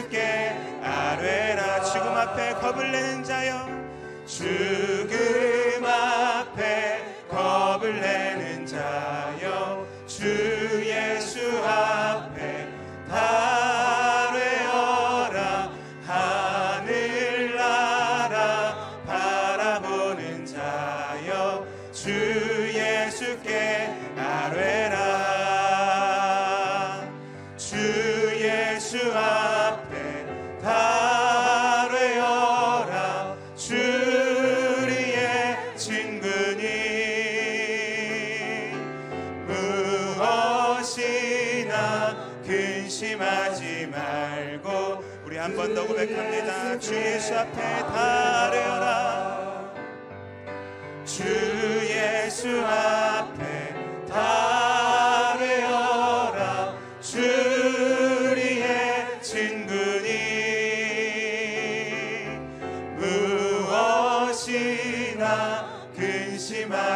주께 아뢰라. 죽음 앞에 겁을 내는 자여 죽음 앞에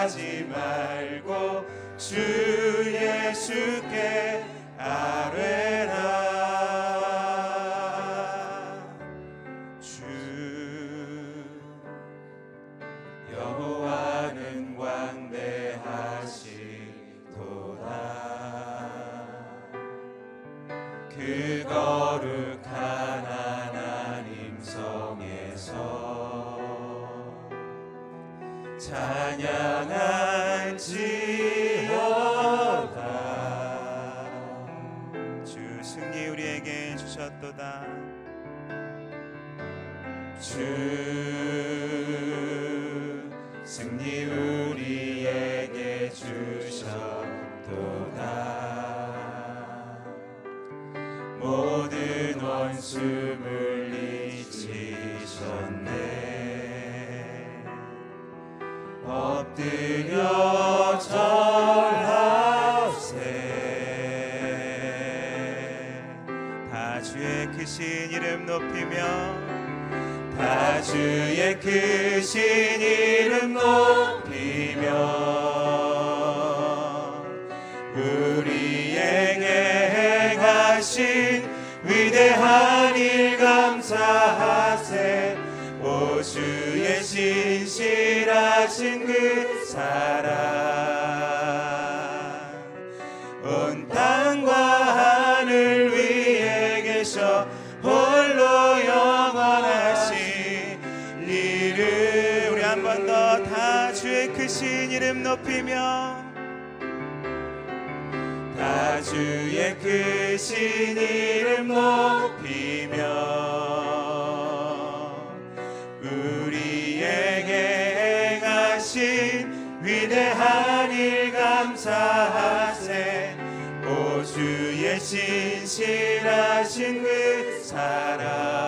하지 말고 주 예수께 크신 이름 높이며 다 주의 크신 이름 높이며 우리에게 행하신 위대한 일 감사하세. 오주의 신실하신 그 사랑. 높이며 다 주의 크신 이름 높이며 우리에게 행하신 위대한 일 감사하세. 오 주의 신실하신 그 사랑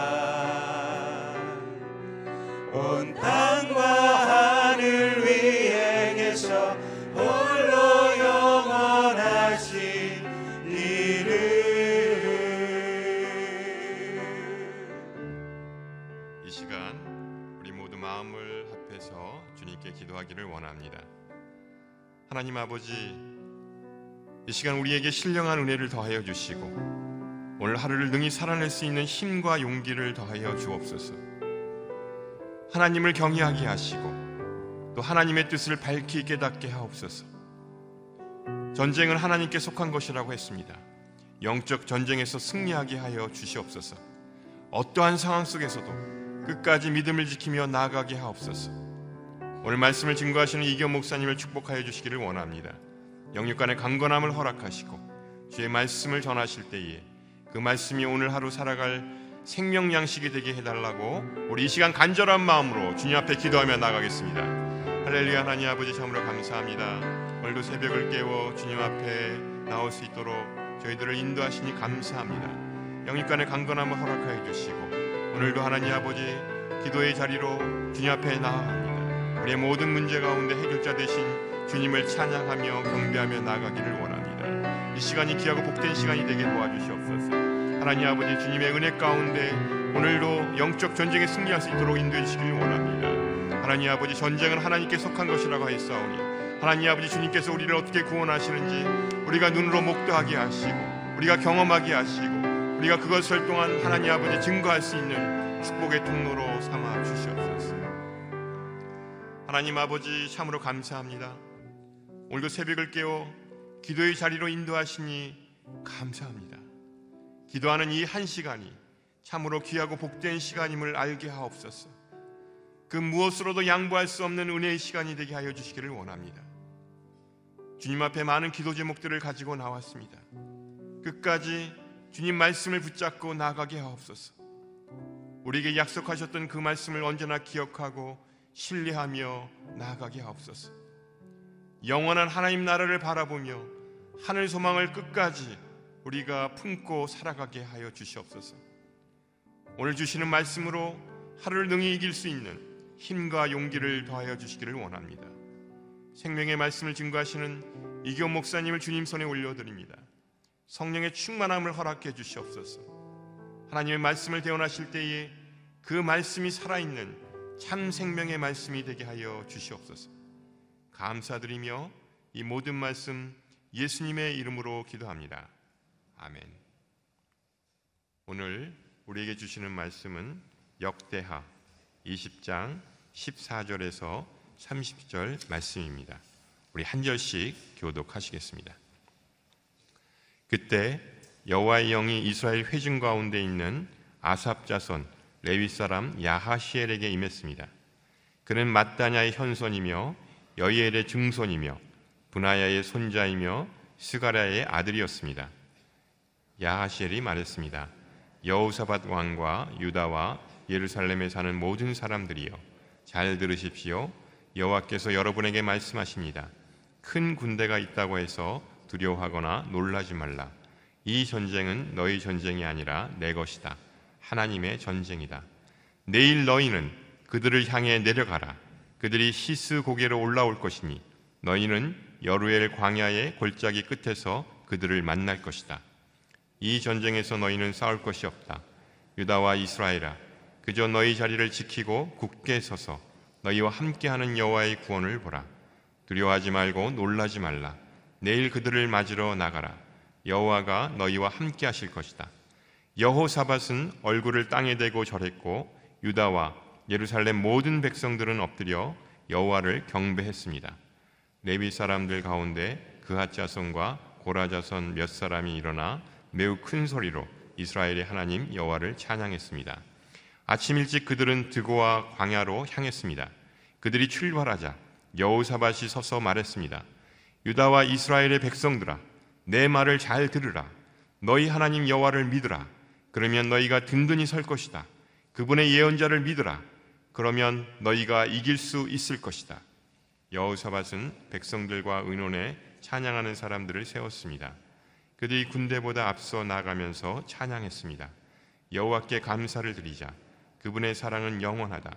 하나님 아버지, 이 시간 우리에게 신령한 은혜를 더하여 주시고 오늘 하루를 능히 살아낼 수 있는 힘과 용기를 더하여 주옵소서. 하나님을 경외하게 하시고 또 하나님의 뜻을 밝히 깨닫게 하옵소서. 전쟁은 하나님께 속한 것이라고 했습니다. 영적 전쟁에서 승리하게 하여 주시옵소서. 어떠한 상황 속에서도 끝까지 믿음을 지키며 나아가게 하옵소서. 오늘 말씀을 증거하시는 이경 목사님을 축복하여 주시기를 원합니다. 영육간의 강건함을 허락하시고 주의 말씀을 전하실 때에 그 말씀이 오늘 하루 살아갈 생명 양식이 되게 해달라고 우리 이 시간 간절한 마음으로 주님 앞에 기도하며 나가겠습니다. 할렐루야 하나님 아버지 참으로 감사합니다. 오늘도 새벽을 깨워 주님 앞에 나올 수 있도록 저희들을 인도하시니 감사합니다. 영육간의 강건함을 허락하여 주시고 오늘도 하나님 아버지 기도의 자리로 주님 앞에 나아갑니다. 우리의 모든 문제 가운데 해결자 되신 주님을 찬양하며 경배하며 나아가기를 원합니다. 이 시간이 귀하고 복된 시간이 되게 도와주시옵소서. 하나님 아버지 주님의 은혜 가운데 오늘도 영적 전쟁에 승리할 수 있도록 인도해 주시길 원합니다. 하나님 아버지 전쟁은 하나님께 속한 것이라고 하였사오니 하나님 아버지 주님께서 우리를 어떻게 구원하시는지 우리가 눈으로 목도하게 하시고 우리가 경험하게 하시고 우리가 그것을 동안 하나님 아버지 증거할 수 있는 축복의 통로로 삼아 주시옵소서. 하나님 아버지 참으로 감사합니다. 오늘도 새벽을 깨워 기도의 자리로 인도하시니 감사합니다. 기도하는 이 한 시간이 참으로 귀하고 복된 시간임을 알게 하옵소서. 그 무엇으로도 양보할 수 없는 은혜의 시간이 되게 하여 주시기를 원합니다. 주님 앞에 많은 기도 제목들을 가지고 나왔습니다. 끝까지 주님 말씀을 붙잡고 나가게 하옵소서. 우리에게 약속하셨던 그 말씀을 언제나 기억하고 신뢰하며 나아가게 하옵소서. 영원한 하나님 나라를 바라보며 하늘 소망을 끝까지 우리가 품고 살아가게 하여 주시옵소서. 오늘 주시는 말씀으로 하루를 능히 이길 수 있는 힘과 용기를 더하여 주시기를 원합니다. 생명의 말씀을 증거하시는 이교 목사님을 주님 손에 올려드립니다. 성령의 충만함을 허락해 주시옵소서. 하나님의 말씀을 대원하실 때에 그 말씀이 살아있는 참 생명의 말씀이 되게 하여 주시옵소서. 감사드리며 이 모든 말씀 예수님의 이름으로 기도합니다. 아멘. 오늘 우리에게 주시는 말씀은 역대하 20장 14절에서 30절 말씀입니다. 우리 한 절씩 교독하시겠습니다. 그때 여호와의 영이 이스라엘 회중 가운데 있는 아삽 자손 레위 사람 야하시엘에게 임했습니다. 그는 마따냐의 현손이며 여이엘의 증손이며 분하야의 손자이며 스가랴의 아들이었습니다. 야하시엘이 말했습니다. 여호사밧 왕과 유다와 예루살렘에 사는 모든 사람들이여 잘 들으십시오. 여호와께서 여러분에게 말씀하십니다. 큰 군대가 있다고 해서 두려워하거나 놀라지 말라. 이 전쟁은 너희 전쟁이 아니라 내 것이다. 하나님의 전쟁이다. 내일 너희는 그들을 향해 내려가라. 그들이 시스 고개로 올라올 것이니 너희는 여루엘 광야의 골짜기 끝에서 그들을 만날 것이다. 이 전쟁에서 너희는 싸울 것이 없다. 유다와 이스라엘아, 그저 너희 자리를 지키고 굳게 서서 너희와 함께하는 여호와의 구원을 보라. 두려워하지 말고 놀라지 말라. 내일 그들을 맞으러 나가라. 여호와가 너희와 함께하실 것이다. 여호사밧은 얼굴을 땅에 대고 절했고 유다와 예루살렘 모든 백성들은 엎드려 여호와를 경배했습니다. 레위 사람들 가운데 그핫 자손과 고라 자손 몇 사람이 일어나 매우 큰 소리로 이스라엘의 하나님 여호와를 찬양했습니다. 아침 일찍 그들은 드고와 광야로 향했습니다. 그들이 출발하자 여호사밧이 서서 말했습니다. 유다와 이스라엘의 백성들아 내 말을 잘 들으라 너희 하나님 여호와를 믿으라 그러면 너희가 든든히 설 것이다. 그분의 예언자를 믿으라. 그러면 너희가 이길 수 있을 것이다. 여호사밧은 백성들과 의논해 찬양하는 사람들을 세웠습니다. 그들이 군대보다 앞서 나가면서 찬양했습니다. 여호와께 감사를 드리자. 그분의 사랑은 영원하다.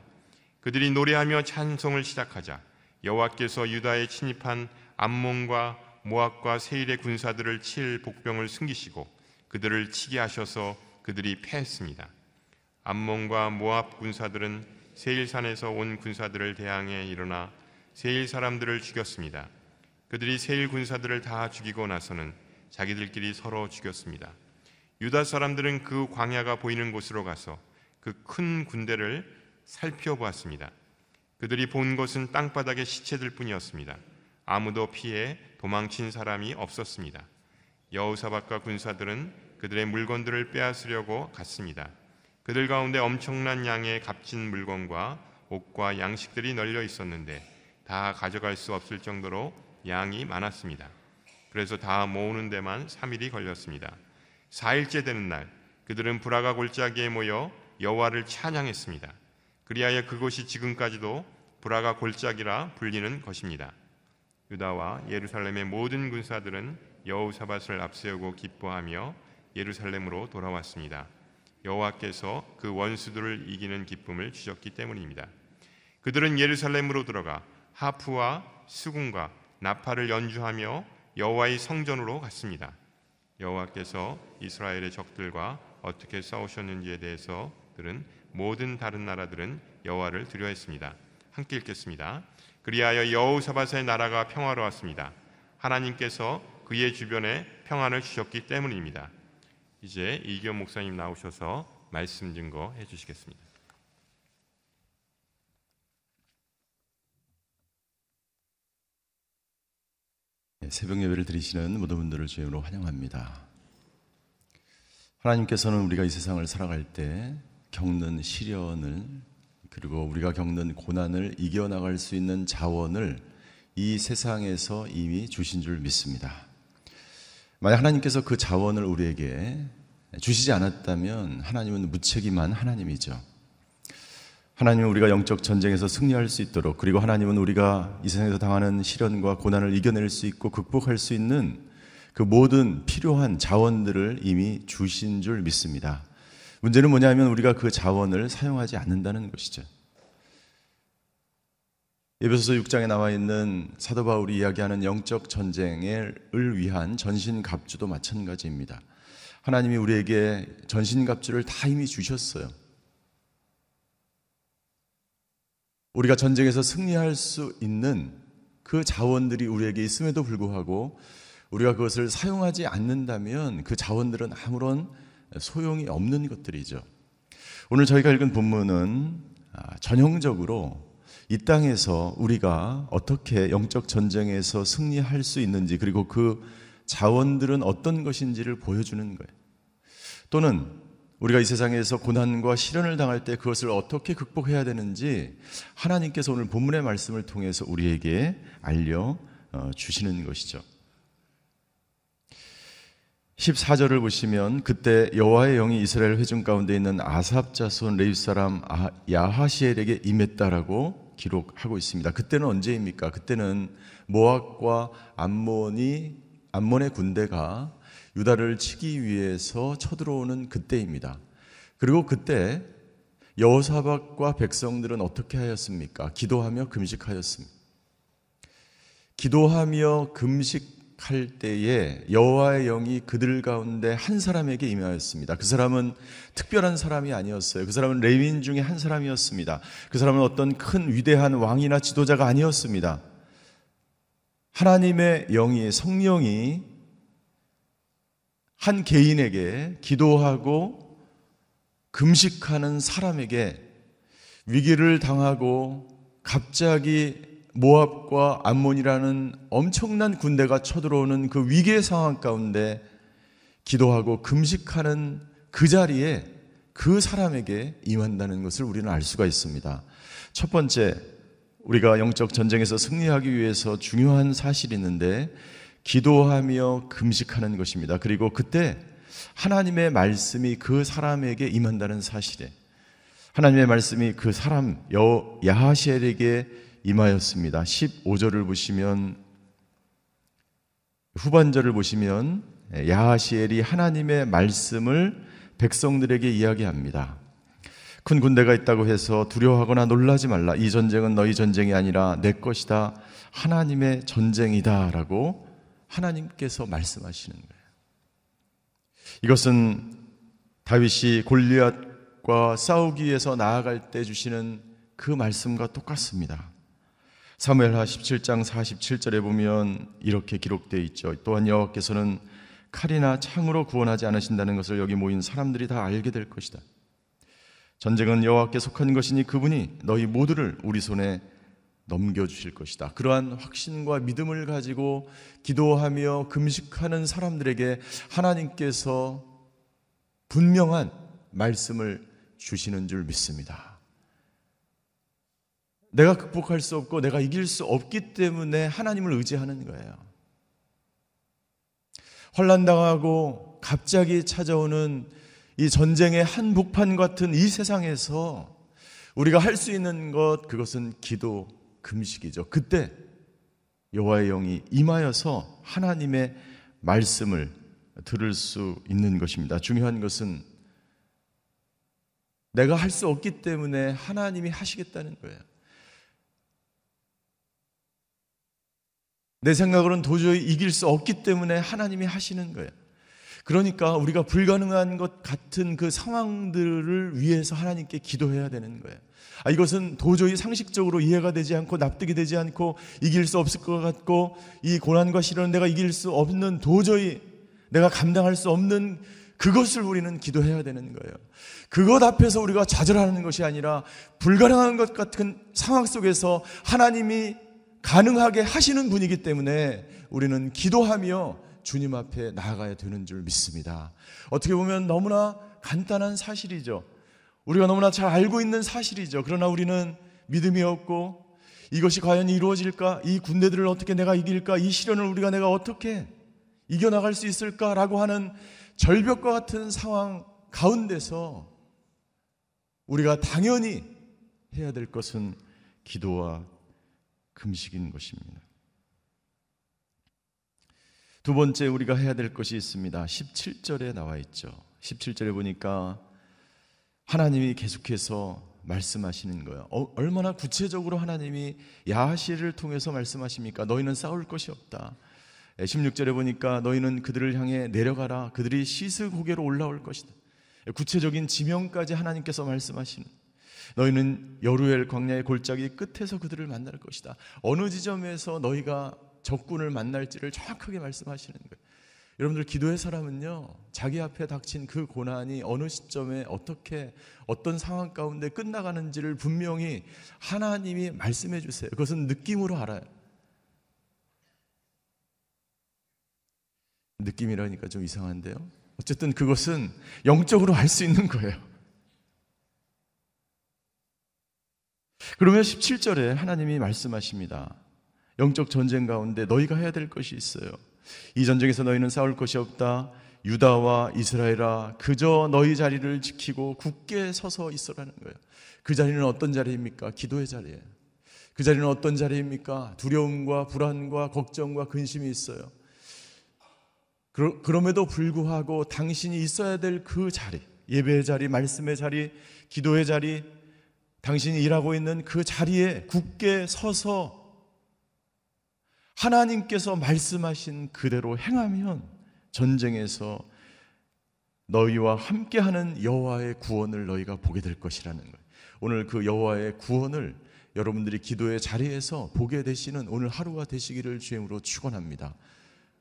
그들이 노래하며 찬송을 시작하자 여호와께서 유다에 침입한 암몬과 모압과 세일의 군사들을 칠 복병을 숨기시고 그들을 치게 하셔서 그들이 패했습니다. 암몬과 모압 군사들은 세일산에서 온 군사들을 대항해 일어나 세일 사람들을 죽였습니다. 그들이 세일 군사들을 다 죽이고 나서는 자기들끼리 서로 죽였습니다. 유다 사람들은 그 광야가 보이는 곳으로 가서 그 큰 군대를 살펴보았습니다. 그들이 본 것은 땅바닥의 시체들 뿐이었습니다. 아무도 피해 도망친 사람이 없었습니다. 여우사박과 군사들은 그들의 물건들을 빼앗으려고 갔습니다. 그들 가운데 엄청난 양의 값진 물건과 옷과 양식들이 널려 있었는데 다 가져갈 수 없을 정도로 양이 많았습니다. 그래서 다 모으는 데만 3일이 걸렸습니다. 4일째 되는 날 그들은 브라가 골짜기에 모여 여호와를 찬양했습니다. 그리하여 그곳이 지금까지도 브라가 골짜기라 불리는 것입니다. 유다와 예루살렘의 모든 군사들은 여호사밧을 앞세우고 기뻐하며 예루살렘으로 돌아왔습니다. 여호와께서 그 원수들을 이기는 기쁨을 주셨기 때문입니다. 그들은 예루살렘으로 들어가 하프와 수군과 나팔을 연주하며 여호와의 성전으로 갔습니다. 여호와께서 이스라엘의 적들과 어떻게 싸우셨는지에 대해서 들은 모든 다른 나라들은 여호와를 두려워했습니다. 함께 읽겠습니다. 그리하여 여호사밧의 나라가 평화로웠습니다. 하나님께서 그의 주변에 평안을 주셨기 때문입니다. 이제 이경 목사님 나오셔서 말씀 증거 해 주시겠습니다. 네, 새벽 예배를 드리시는 모든 분들을 주임으로 환영합니다. 하나님께서는 우리가 이 세상을 살아갈 때 겪는 시련을 그리고 우리가 겪는 고난을 이겨나갈 수 있는 자원을 이 세상에서 이미 주신 줄 믿습니다. 만약 하나님께서 그 자원을 우리에게 주시지 않았다면 하나님은 무책임한 하나님이죠. 하나님은 우리가 영적 전쟁에서 승리할 수 있도록 그리고 하나님은 우리가 이 세상에서 당하는 시련과 고난을 이겨낼 수 있고 극복할 수 있는 그 모든 필요한 자원들을 이미 주신 줄 믿습니다. 문제는 뭐냐면 우리가 그 자원을 사용하지 않는다는 것이죠. 예배소서 6장에 나와 있는 사도 바울이 이야기하는 영적 전쟁을 위한 전신갑주도 마찬가지입니다. 하나님이 우리에게 전신갑주를 다 이미 주셨어요. 우리가 전쟁에서 승리할 수 있는 그 자원들이 우리에게 있음에도 불구하고 우리가 그것을 사용하지 않는다면 그 자원들은 아무런 소용이 없는 것들이죠. 오늘 저희가 읽은 본문은 아, 전형적으로 이 땅에서 우리가 어떻게 영적 전쟁에서 승리할 수 있는지 그리고 그 자원들은 어떤 것인지를 보여주는 거예요. 또는 우리가 이 세상에서 고난과 시련을 당할 때 그것을 어떻게 극복해야 되는지 하나님께서 오늘 본문의 말씀을 통해서 우리에게 알려 어, 주시는 것이죠. 14절을 보시면 그때 여호와의 영이 이스라엘 회중 가운데 있는 아삽 자손 레위 사람 아, 야하시엘에게 임했다라고 기록하고 있습니다. 그때는 언제입니까? 그때는 모압과 암몬이 암몬의 군대가 유다를 치기 위해서 쳐들어오는 그때입니다. 그리고 그때 여호사박과 백성들은 어떻게 하였습니까? 기도하며 금식하였습니다. 기도하며 금식 할 때에 여호와의 영이 그들 가운데 한 사람에게 임하였습니다. 그 사람은 특별한 사람이 아니었어요. 그 사람은 레윈 중에 한 사람이었습니다. 그 사람은 어떤 큰 위대한 왕이나 지도자가 아니었습니다. 하나님의 영이 성령이 한 개인에게 기도하고 금식하는 사람에게 위기를 당하고 갑자기 모압과 암몬이라는 엄청난 군대가 쳐들어오는 그 위기의 상황 가운데 기도하고 금식하는 그 자리에 그 사람에게 임한다는 것을 우리는 알 수가 있습니다. 첫 번째, 우리가 영적 전쟁에서 승리하기 위해서 중요한 사실이 있는데 기도하며 금식하는 것입니다. 그리고 그때 하나님의 말씀이 그 사람에게 임한다는 사실에 하나님의 말씀이 그 사람 여 야하시엘에게 임하였습니다. 15절을 보시면 후반절을 보시면 야하시엘이 하나님의 말씀을 백성들에게 이야기합니다. 큰 군대가 있다고 해서 두려워하거나 놀라지 말라. 이 전쟁은 너희 전쟁이 아니라 내 것이다. 하나님의 전쟁이다라고 하나님께서 말씀하시는 거예요. 이것은 다윗이 골리앗과 싸우기 위해서 나아갈 때 주시는 그 말씀과 똑같습니다. 사무엘하 17장 47절에 보면 이렇게 기록되어 있죠. 또한 여호와께서는 칼이나 창으로 구원하지 않으신다는 것을 여기 모인 사람들이 다 알게 될 것이다. 전쟁은 여호와께 속한 것이니 그분이 너희 모두를 우리 손에 넘겨 주실 것이다. 그러한 확신과 믿음을 가지고 기도하며 금식하는 사람들에게 하나님께서 분명한 말씀을 주시는 줄 믿습니다. 내가 극복할 수 없고 내가 이길 수 없기 때문에 하나님을 의지하는 거예요. 혼란당하고 갑자기 찾아오는 이 전쟁의 한복판 같은 이 세상에서 우리가 할 수 있는 것 그것은 기도 금식이죠. 그때 여호와의 영이 임하여서 하나님의 말씀을 들을 수 있는 것입니다. 중요한 것은 내가 할 수 없기 때문에 하나님이 하시겠다는 거예요. 내 생각으로는 도저히 이길 수 없기 때문에 하나님이 하시는 거예요. 그러니까 우리가 불가능한 것 같은 그 상황들을 위해서 하나님께 기도해야 되는 거예요. 아, 이것은 도저히 상식적으로 이해가 되지 않고 납득이 되지 않고 이길 수 없을 것 같고 이 고난과 시련은 내가 이길 수 없는 도저히 내가 감당할 수 없는 그것을 우리는 기도해야 되는 거예요. 그것 앞에서 우리가 좌절하는 것이 아니라 불가능한 것 같은 상황 속에서 하나님이 가능하게 하시는 분이기 때문에 우리는 기도하며 주님 앞에 나아가야 되는 줄 믿습니다. 어떻게 보면 너무나 간단한 사실이죠. 우리가 너무나 잘 알고 있는 사실이죠. 그러나 우리는 믿음이 없고 이것이 과연 이루어질까? 이 군대들을 어떻게 내가 이길까? 이 시련을 우리가 내가 어떻게 이겨나갈 수 있을까라고 하는 절벽과 같은 상황 가운데서 우리가 당연히 해야 될 것은 기도와 금식인 것입니다. 두 번째 우리가 해야 될 것이 있습니다. 17절에 나와 있죠. 17절에 보니까 하나님이 계속해서 말씀하시는 거예요. 어, 얼마나 구체적으로 하나님이 야하시를 통해서 말씀하십니까? 너희는 싸울 것이 없다. 16절에 보니까 너희는 그들을 향해 내려가라. 그들이 시스 고개로 올라올 것이다. 구체적인 지명까지 하나님께서 말씀하시는 너희는 여루엘 광야의 골짜기 끝에서 그들을 만날 것이다. 어느 지점에서 너희가 적군을 만날지를 정확하게 말씀하시는 거예요. 여러분들 기도의 사람은요, 자기 앞에 닥친 그 고난이 어느 시점에 어떻게 어떤 상황 가운데 끝나가는지를 분명히 하나님이 말씀해 주세요. 그것은 느낌으로 알아요. 느낌이라니까 좀 이상한데요. 어쨌든 그것은 영적으로 알 수 있는 거예요. 그러면 17절에 하나님이 말씀하십니다. 영적 전쟁 가운데 너희가 해야 될 것이 있어요. 이 전쟁에서 너희는 싸울 것이 없다. 유다와 이스라엘아 그저 너희 자리를 지키고 굳게 서서 있어라는 거예요. 그 자리는 어떤 자리입니까? 기도의 자리예요. 그 자리는 어떤 자리입니까? 두려움과 불안과 걱정과 근심이 있어요. 그럼에도 불구하고 당신이 있어야 될 그 자리, 예배의 자리, 말씀의 자리, 기도의 자리, 당신이 일하고 있는 그 자리에 굳게 서서 하나님께서 말씀하신 그대로 행하면 전쟁에서 너희와 함께하는 여호와의 구원을 너희가 보게 될 것이라는 거예요. 오늘 그 여호와의 구원을 여러분들이 기도의 자리에서 보게 되시는 오늘 하루가 되시기를 주임으로 축원합니다.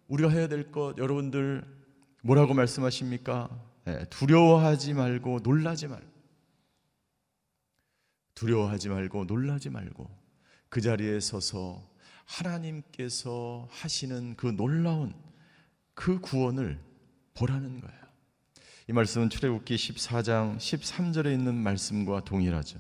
우리가 해야 될 것 여러분들 뭐라고 말씀하십니까? 네, 두려워하지 말고 놀라지 말. 두려워하지 말고 놀라지 말고 그 자리에 서서 하나님께서 하시는 그 놀라운 그 구원을 보라는 거예요. 이 말씀은 출애굽기 14장 13절에 있는 말씀과 동일하죠.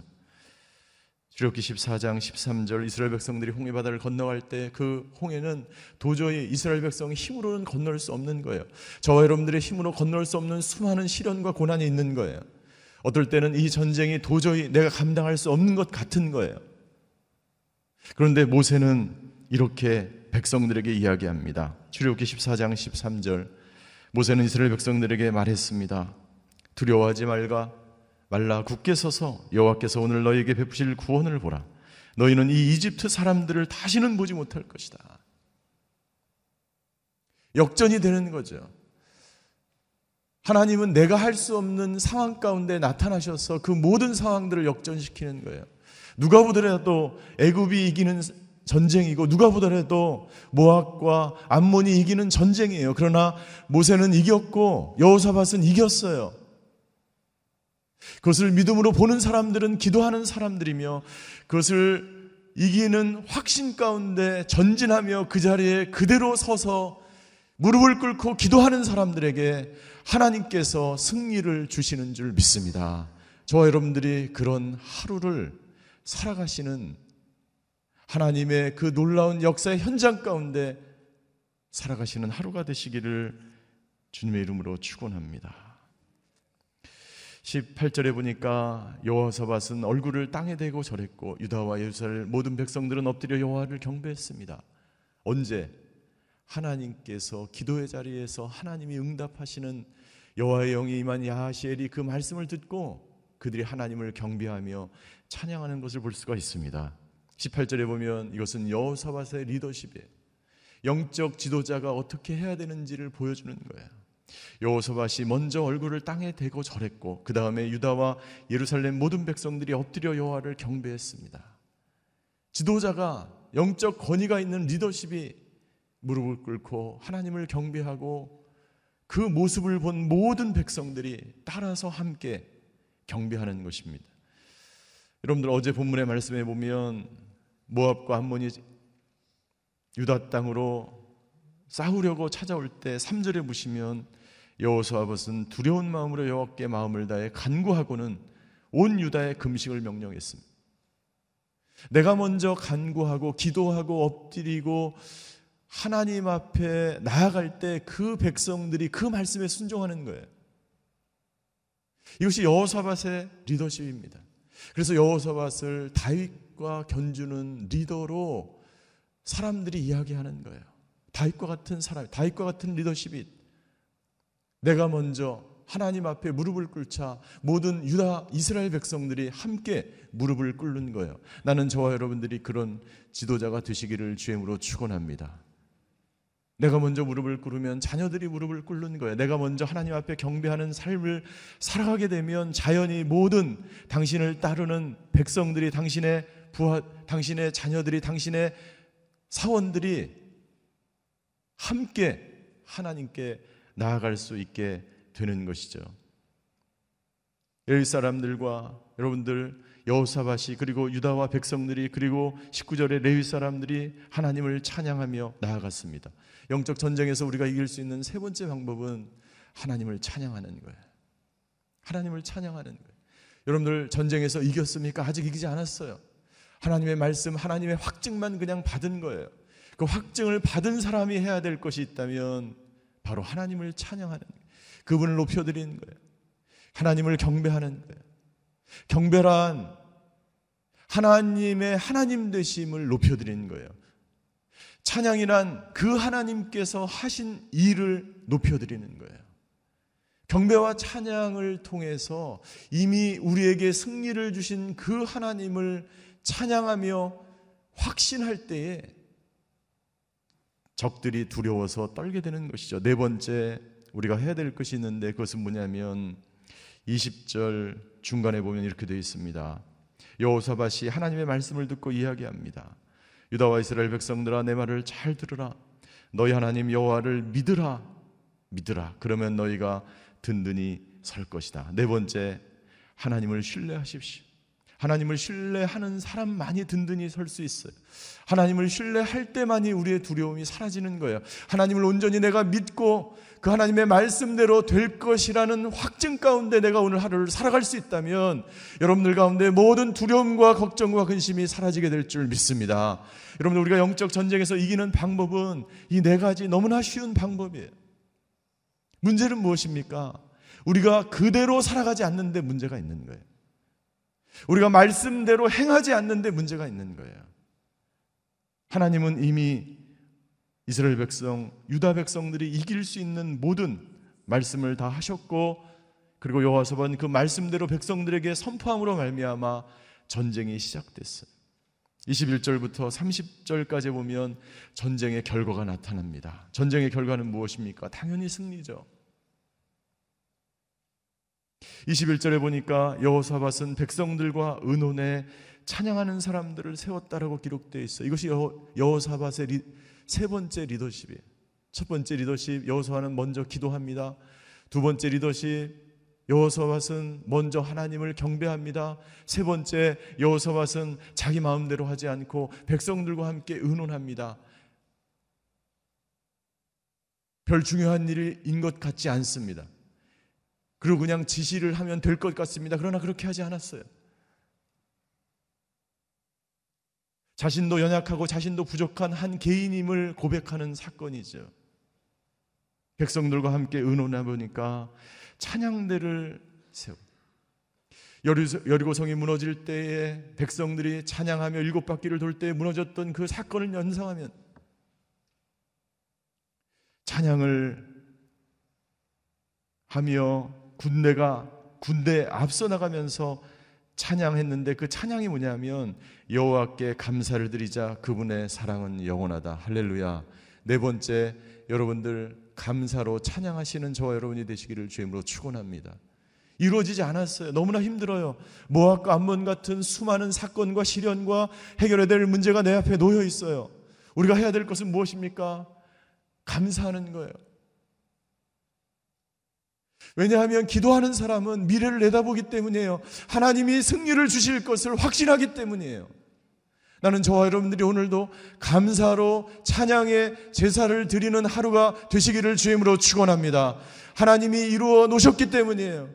출애굽기 14장 13절 이스라엘 백성들이 홍해 바다를 건너갈 때 그 홍해는 도저히 이스라엘 백성의 힘으로는 건널 수 없는 거예요. 저와 여러분들의 힘으로 건널 수 없는 수많은 시련과 고난이 있는 거예요. 어떨 때는 이 전쟁이 도저히 내가 감당할 수 없는 것 같은 거예요. 그런데 모세는 이렇게 백성들에게 이야기합니다. 출애굽기 14장 13절 모세는 이스라엘 백성들에게 말했습니다. 두려워하지 말가 말라 굳게 서서 여호와께서 오늘 너희에게 베푸실 구원을 보라. 너희는 이 이집트 사람들을 다시는 보지 못할 것이다. 역전이 되는 거죠. 하나님은 내가 할 수 없는 상황 가운데 나타나셔서 그 모든 상황들을 역전시키는 거예요. 누가 보더라도 애굽이 이기는 전쟁이고 누가 보더라도 모압과 암몬이 이기는 전쟁이에요. 그러나 모세는 이겼고 여호사밧은 이겼어요. 그것을 믿음으로 보는 사람들은 기도하는 사람들이며 그것을 이기는 확신 가운데 전진하며 그 자리에 그대로 서서 무릎을 꿇고 기도하는 사람들에게 하나님께서 승리를 주시는 줄 믿습니다. 저와 여러분들이 그런 하루를 살아가시는 하나님의 그 놀라운 역사의 현장 가운데 살아가시는 하루가 되시기를 주님의 이름으로 축원합니다. 18절에 보니까 여호사밧은 얼굴을 땅에 대고 절했고 유다와 예루살렘 모든 백성들은 엎드려 여호와를 경배했습니다. 언제 하나님께서 기도의 자리에서 하나님이 응답하시는 여호와의 영이 임한 야하시엘이 그 말씀을 듣고 그들이 하나님을 경배하며 찬양하는 것을 볼 수가 있습니다. 18절에 보면 이것은 여호사밧의 리더십이에요. 영적 지도자가 어떻게 해야 되는지를 보여주는 거예요. 여호사밧이 먼저 얼굴을 땅에 대고 절했고 그 다음에 유다와 예루살렘 모든 백성들이 엎드려 여호와를 경배했습니다. 지도자가 영적 권위가 있는 리더십이 무릎을 꿇고 하나님을 경배하고 그 모습을 본 모든 백성들이 따라서 함께 경배하는 것입니다. 여러분들 어제 본문의 말씀에 보면 모압과 암몬이 유다 땅으로 싸우려고 찾아올 때 3절에 보시면 여호수아봇은 두려운 마음으로 여호와께 마음을 다해 간구하고는 온 유다의 금식을 명령했습니다. 내가 먼저 간구하고 기도하고 엎드리고 하나님 앞에 나아갈 때 그 백성들이 그 말씀에 순종하는 거예요. 이것이 여호사밧의 리더십입니다. 그래서 여호사밧을 다윗과 견주는 리더로 사람들이 이야기하는 거예요. 다윗과 같은 사람, 다윗과 같은 리더십이 내가 먼저 하나님 앞에 무릎을 꿇자 모든 유다 이스라엘 백성들이 함께 무릎을 꿇는 거예요. 나는 저와 여러분들이 그런 지도자가 되시기를 주임으로 축원합니다. 내가 먼저 무릎을 꿇으면 자녀들이 무릎을 꿇는 거예요. 내가 먼저 하나님 앞에 경배하는 삶을 살아가게 되면 자연히 모든 당신을 따르는 백성들이 당신의 부하, 당신의 자녀들이 당신의 사원들이 함께 하나님께 나아갈 수 있게 되는 것이죠. 여기 사람들과 여러분들 여호사밭이 그리고 유다와 백성들이 그리고 19절에 레위 사람들이 하나님을 찬양하며 나아갔습니다. 영적 전쟁에서 우리가 이길 수 있는 세 번째 방법은 하나님을 찬양하는 거예요. 하나님을 찬양하는 거예요. 여러분들 전쟁에서 이겼습니까? 아직 이기지 않았어요. 하나님의 말씀, 하나님의 확증만 그냥 받은 거예요. 그 확증을 받은 사람이 해야 될 것이 있다면 바로 하나님을 찬양하는 거예요. 그분을 높여드리는 거예요. 하나님을 경배하는 거예요. 경배란 하나님의 하나님 되심을 높여드리는 거예요. 찬양이란 그 하나님께서 하신 일을 높여드리는 거예요. 경배와 찬양을 통해서 이미 우리에게 승리를 주신 그 하나님을 찬양하며 확신할 때에 적들이 두려워서 떨게 되는 것이죠. 네 번째 우리가 해야 될 것이 있는데 그것은 뭐냐면 20절 중간에 보면 이렇게 되어 있습니다. 여호사밭이 하나님의 말씀을 듣고 이야기합니다. 유다와 이스라엘 백성들아 내 말을 잘 들으라. 너희 하나님 여호와를 믿으라. 믿으라. 그러면 너희가 든든히 설 것이다. 네 번째 하나님을 신뢰하십시오. 하나님을 신뢰하는 사람만이 든든히 설 수 있어요. 하나님을 신뢰할 때만이 우리의 두려움이 사라지는 거예요. 하나님을 온전히 내가 믿고 그 하나님의 말씀대로 될 것이라는 확증 가운데 내가 오늘 하루를 살아갈 수 있다면 여러분들 가운데 모든 두려움과 걱정과 근심이 사라지게 될 줄 믿습니다. 여러분들 우리가 영적 전쟁에서 이기는 방법은 이 네 가지 너무나 쉬운 방법이에요. 문제는 무엇입니까? 우리가 그대로 살아가지 않는데 문제가 있는 거예요. 우리가 말씀대로 행하지 않는데 문제가 있는 거예요. 하나님은 이미 이스라엘 백성, 유다 백성들이 이길 수 있는 모든 말씀을 다 하셨고 그리고 여호와서는 그 말씀대로 백성들에게 선포함으로 말미암아 전쟁이 시작됐어요. 21절부터 30절까지 보면 전쟁의 결과가 나타납니다. 전쟁의 결과는 무엇입니까? 당연히 승리죠. 21절에 보니까 여호사밧은 백성들과 의논에 찬양하는 사람들을 세웠다라고 기록되어 있어요. 이것이 여호 사밧의 리, 세 번째 리더십이에요. 첫 번째 리더십 여호사밧은 먼저 기도합니다. 두 번째 리더십 여호사밧은 먼저 하나님을 경배합니다. 세 번째 여호사밧은 자기 마음대로 하지 않고 백성들과 함께 의논합니다. 별 중요한 일인 것 같지 않습니다. 그리고 그냥 지시를 하면 될 것 같습니다. 그러나 그렇게 하지 않았어요. 자신도 연약하고 자신도 부족한 한 개인임을 고백하는 사건이죠. 백성들과 함께 의논해 보니까 찬양대를 세우. 여리고 성이 무너질 때에 백성들이 찬양하며 일곱 바퀴를 돌 때 무너졌던 그 사건을 연상하면 찬양을 하며 군대가 군대 앞서 나가면서 찬양했는데 그 찬양이 뭐냐면 여호와께 감사를 드리자 그분의 사랑은 영원하다 할렐루야 네 번째 여러분들 감사로 찬양하시는 저와 여러분이 되시기를 주임으로 축원합니다. 이루어지지 않았어요. 너무나 힘들어요. 모압과 암몬 같은 수많은 사건과 시련과 해결해야 될 문제가 내 앞에 놓여 있어요. 우리가 해야 될 것은 무엇입니까? 감사하는 거예요. 왜냐하면 기도하는 사람은 미래를 내다보기 때문이에요. 하나님이 승리를 주실 것을 확신하기 때문이에요. 나는 저와 여러분들이 오늘도 감사로 찬양의 제사를 드리는 하루가 되시기를 주임으로 축원합니다. 하나님이 이루어 놓으셨기 때문이에요.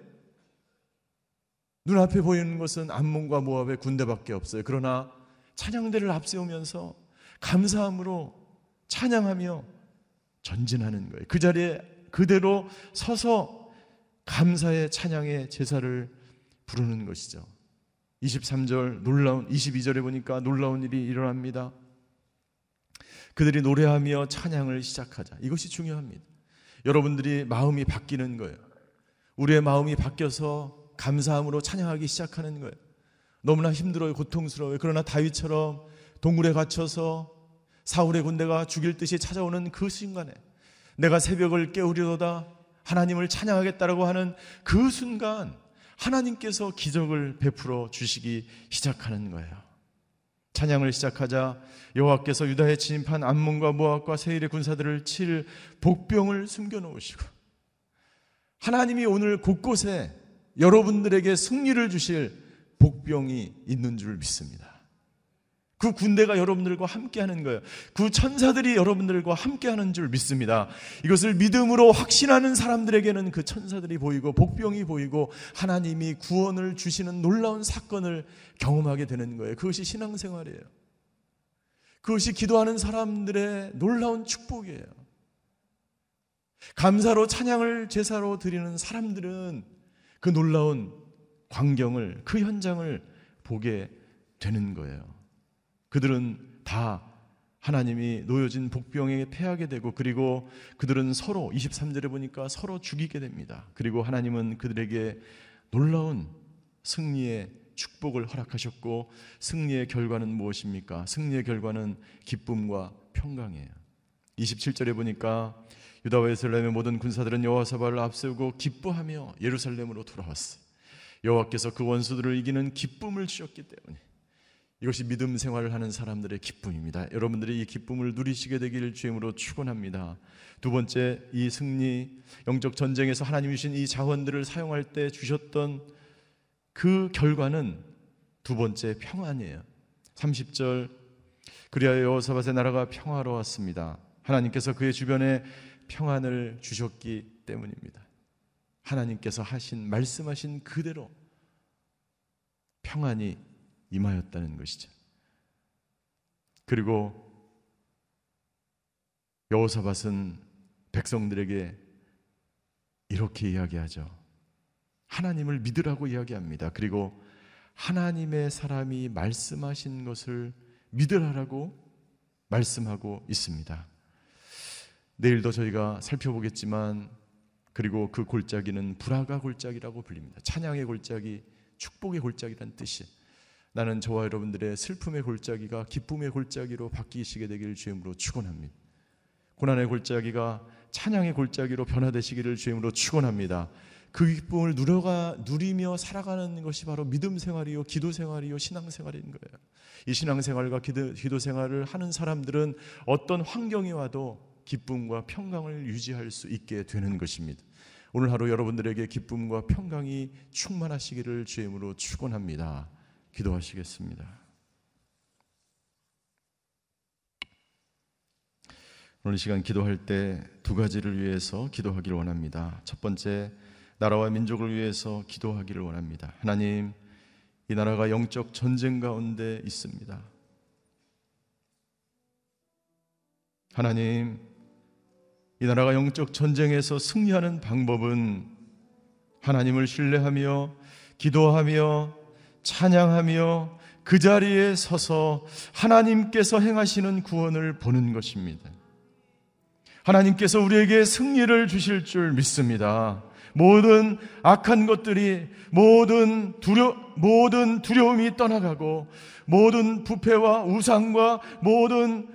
눈앞에 보이는 것은 암몬과 모압의 군대밖에 없어요. 그러나 찬양대를 앞세우면서 감사함으로 찬양하며 전진하는 거예요. 그 자리에 그대로 서서 감사의 찬양의 제사를 부르는 것이죠. 23절 놀라운 22절에 보니까 놀라운 일이 일어납니다. 그들이 노래하며 찬양을 시작하자. 이것이 중요합니다. 여러분들이 마음이 바뀌는 거예요. 우리의 마음이 바뀌어서 감사함으로 찬양하기 시작하는 거예요. 너무나 힘들어요. 고통스러워요. 그러나 다윗처럼 동굴에 갇혀서 사울의 군대가 죽일 듯이 찾아오는 그 순간에 내가 새벽을 깨우려다 하나님을 찬양하겠다라고 하는 그 순간 하나님께서 기적을 베풀어 주시기 시작하는 거예요. 찬양을 시작하자 여호와께서 유다에 진입한 암몬과 모압과 세일의 군사들을 칠 복병을 숨겨 놓으시고 하나님이 오늘 곳곳에 여러분들에게 승리를 주실 복병이 있는 줄 믿습니다. 그 군대가 여러분들과 함께 하는 거예요. 그 천사들이 여러분들과 함께 하는 줄 믿습니다. 이것을 믿음으로 확신하는 사람들에게는 그 천사들이 보이고 복병이 보이고 하나님이 구원을 주시는 놀라운 사건을 경험하게 되는 거예요. 그것이 신앙생활이에요. 그것이 기도하는 사람들의 놀라운 축복이에요. 감사로 찬양을 제사로 드리는 사람들은 그 놀라운 광경을, 그 현장을 보게 되는 거예요. 그들은 다 하나님이 놓여진 복병에 패하게 되고 그리고 그들은 서로 23절에 보니까 서로 죽이게 됩니다. 그리고 하나님은 그들에게 놀라운 승리의 축복을 허락하셨고 승리의 결과는 무엇입니까? 승리의 결과는 기쁨과 평강이에요. 27절에 보니까 유다와 예루살렘의 모든 군사들은 여호와사바를 앞세우고 기뻐하며 예루살렘으로 돌아왔어요. 여호와께서 그 원수들을 이기는 기쁨을 주셨기 때문에 이것이 믿음 생활을 하는 사람들의 기쁨입니다. 여러분들이 이 기쁨을 누리시게 되기를 주임으로 축원합니다. 두 번째 이 승리 영적 전쟁에서 하나님이 주신 이 자원들을 사용할 때 주셨던 그 결과는 두 번째 평안이에요. 30절 그리하여 여호사밧의 나라가 평화로웠습니다. 하나님께서 그의 주변에 평안을 주셨기 때문입니다. 하나님께서 하신 말씀하신 그대로 평안이 임하였다는 것이죠. 그리고 여호사밧은 백성들에게 이렇게 이야기하죠. 하나님을 믿으라고 이야기합니다. 그리고 하나님의 사람이 말씀하신 것을 믿으라고 말씀하고 있습니다. 내일도 저희가 살펴보겠지만 그리고 그 골짜기는 불화가 골짜기라고 불립니다. 찬양의 골짜기, 축복의 골짜기란 뜻이. 나는 저와 여러분들의 슬픔의 골짜기가 기쁨의 골짜기로 바뀌시게 되기를 주임으로 축원합니다. 고난의 골짜기가 찬양의 골짜기로 변화되시기를 주임으로 축원합니다. 그 기쁨을 누려가 누리며 살아가는 것이 바로 믿음 생활이요, 기도 생활이요, 신앙 생활인 거예요. 이 신앙 생활과 기도, 기도 생활을 하는 사람들은 어떤 환경이 와도 기쁨과 평강을 유지할 수 있게 되는 것입니다. 오늘 하루 여러분들에게 기쁨과 평강이 충만하시기를 주임으로 축원합니다. 기도하시겠습니다. 오늘 시간 기도할 때 두 가지를 위해서 기도하기를 원합니다. 첫 번째 나라와 민족을 위해서 기도하기를 원합니다. 하나님, 이 나라가 영적 전쟁 가운데 있습니다. 하나님, 이 나라가 영적 전쟁에서 승리하는 방법은 하나님을 신뢰하며 기도하며 찬양하며 그 자리에 서서 하나님께서 행하시는 구원을 보는 것입니다. 하나님께서 우리에게 승리를 주실 줄 믿습니다. 모든 악한 것들이 모든 두려 모든 두려움이 떠나가고 모든 부패와 우상과 모든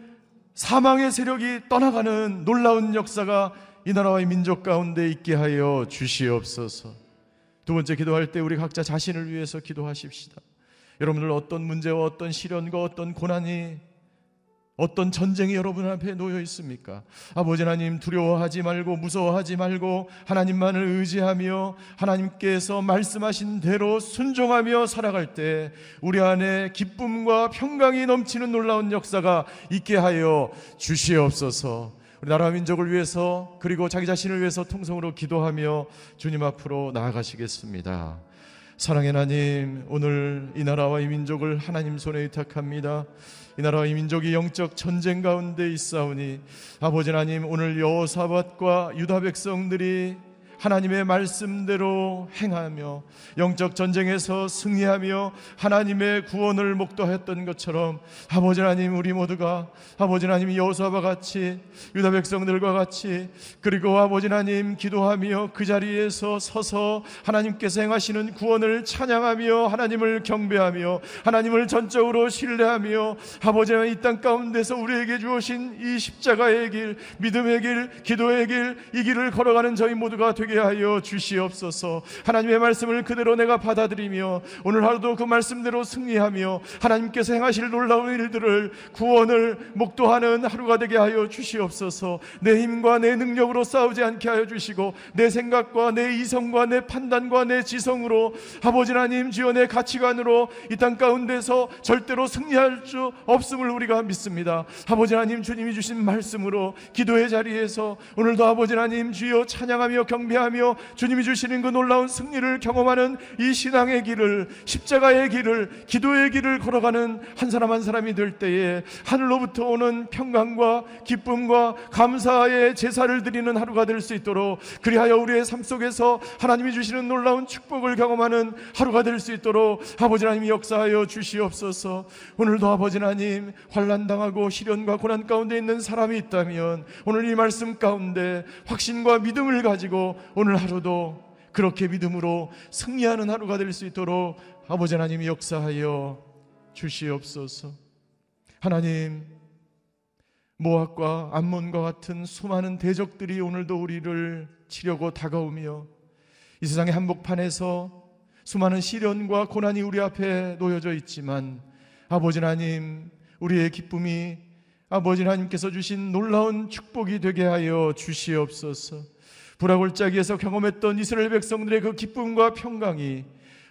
사망의 세력이 떠나가는 놀라운 역사가 이 나라와 이 민족 가운데 있게 하여 주시옵소서. 두 번째 기도할 때 우리 각자 자신을 위해서 기도하십시다. 여러분들 어떤 문제와 어떤 시련과 어떤 고난이 어떤 전쟁이 여러분 앞에 놓여 있습니까? 아버지 하나님 두려워하지 말고 무서워하지 말고 하나님만을 의지하며 하나님께서 말씀하신 대로 순종하며 살아갈 때 우리 안에 기쁨과 평강이 넘치는 놀라운 역사가 있게 하여 주시옵소서. 우리 나라 민족을 위해서 그리고 자기 자신을 위해서 통성으로 기도하며 주님 앞으로 나아가시겠습니다. 사랑의 하나님, 오늘 이 나라와 이 민족을 하나님 손에 의탁합니다. 이 나라와 이 민족이 영적 전쟁 가운데 있사오니 아버지 하나님 오늘 여호사밧과 유다 백성들이 하나님의 말씀대로 행하며 영적 전쟁에서 승리하며 하나님의 구원을 목도했던 것처럼 아버지 하나님 우리 모두가 아버지 하나님 여호수아와 같이 유다 백성들과 같이 그리고 아버지 하나님 기도하며 그 자리에서 서서 하나님께서 행하시는 구원을 찬양하며 하나님을 경배하며 하나님을 전적으로 신뢰하며 아버지 하나님 이 땅 가운데서 우리에게 주어진 이 십자가의 길 믿음의 길 기도의 길 이 길을 걸어가는 저희 모두가 되게 되게 하여 주시옵소서. 하나님의 말씀을 그대로 내가 받아들이며 오늘 하루도 그 말씀대로 승리하며 하나님께서 행하실 놀라운 일들을 구원을 목도하는 하루가 되게 하여 주시옵소서. 내 힘과 내 능력으로 싸우지 않게 하여 주시고 내 생각과 내 이성과 내 판단과 내 지성으로 아버지 하나님 주여 내 가치관으로 이 땅 가운데서 절대로 승리할 수 없음을 우리가 믿습니다. 아버지 하나님 주님이 주신 말씀으로 기도의 자리에서 오늘도 아버지 하나님 주여 찬양하며 경배 하며 주님이 주시는 그 놀라운 승리를 경험하는 이 신앙의 길을 십자가의 길을 기도의 길을 걸어가는 한 사람 한 사람이 될 때에 하늘로부터 오는 평강과 기쁨과 감사의 제사를 드리는 하루가 될 수 있도록 그리하여 우리의 삶 속에서 하나님이 주시는 놀라운 축복을 경험하는 하루가 될 수 있도록 아버지 하나님 역사하여 주시옵소서. 오늘도 아버지 하나님 환난 당하고 시련과 고난 가운데 있는 사람이 있다면 오늘 이 말씀 가운데 확신과 믿음을 가지고 오늘 하루도 그렇게 믿음으로 승리하는 하루가 될 수 있도록 아버지 하나님 역사하여 주시옵소서. 하나님 모압과 암몬과 같은 수많은 대적들이 오늘도 우리를 치려고 다가오며 이 세상의 한복판에서 수많은 시련과 고난이 우리 앞에 놓여져 있지만 아버지 하나님 우리의 기쁨이 아버지 하나님께서 주신 놀라운 축복이 되게 하여 주시옵소서. 불화골짜기에서 경험했던 이스라엘 백성들의 그 기쁨과 평강이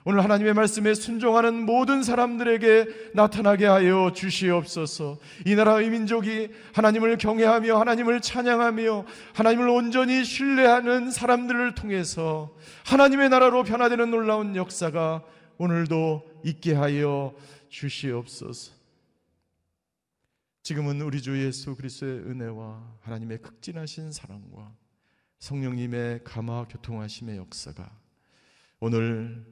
오늘 하나님의 말씀에 순종하는 모든 사람들에게 나타나게 하여 주시옵소서. 이 나라의 민족이 하나님을 경외하며 하나님을 찬양하며 하나님을 온전히 신뢰하는 사람들을 통해서 하나님의 나라로 변화되는 놀라운 역사가 오늘도 있게 하여 주시옵소서. 지금은 우리 주 예수 그리스도의 은혜와 하나님의 극진하신 사랑과 성령님의 감화 교통하심의 역사가 오늘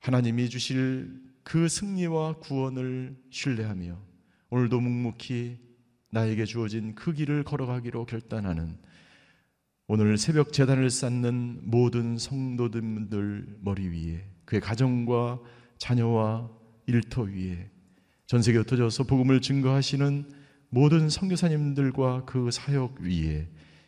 하나님이 주실 그 승리와 구원을 신뢰하며 오늘도 묵묵히 나에게 주어진 그 길을 걸어가기로 결단하는 오늘 새벽 재단을 쌓는 모든 성도들 머리 위에 그의 가정과 자녀와 일터 위에 전 세계 흩어져서 복음을 증거하시는 모든 선교사님들과 그 사역 위에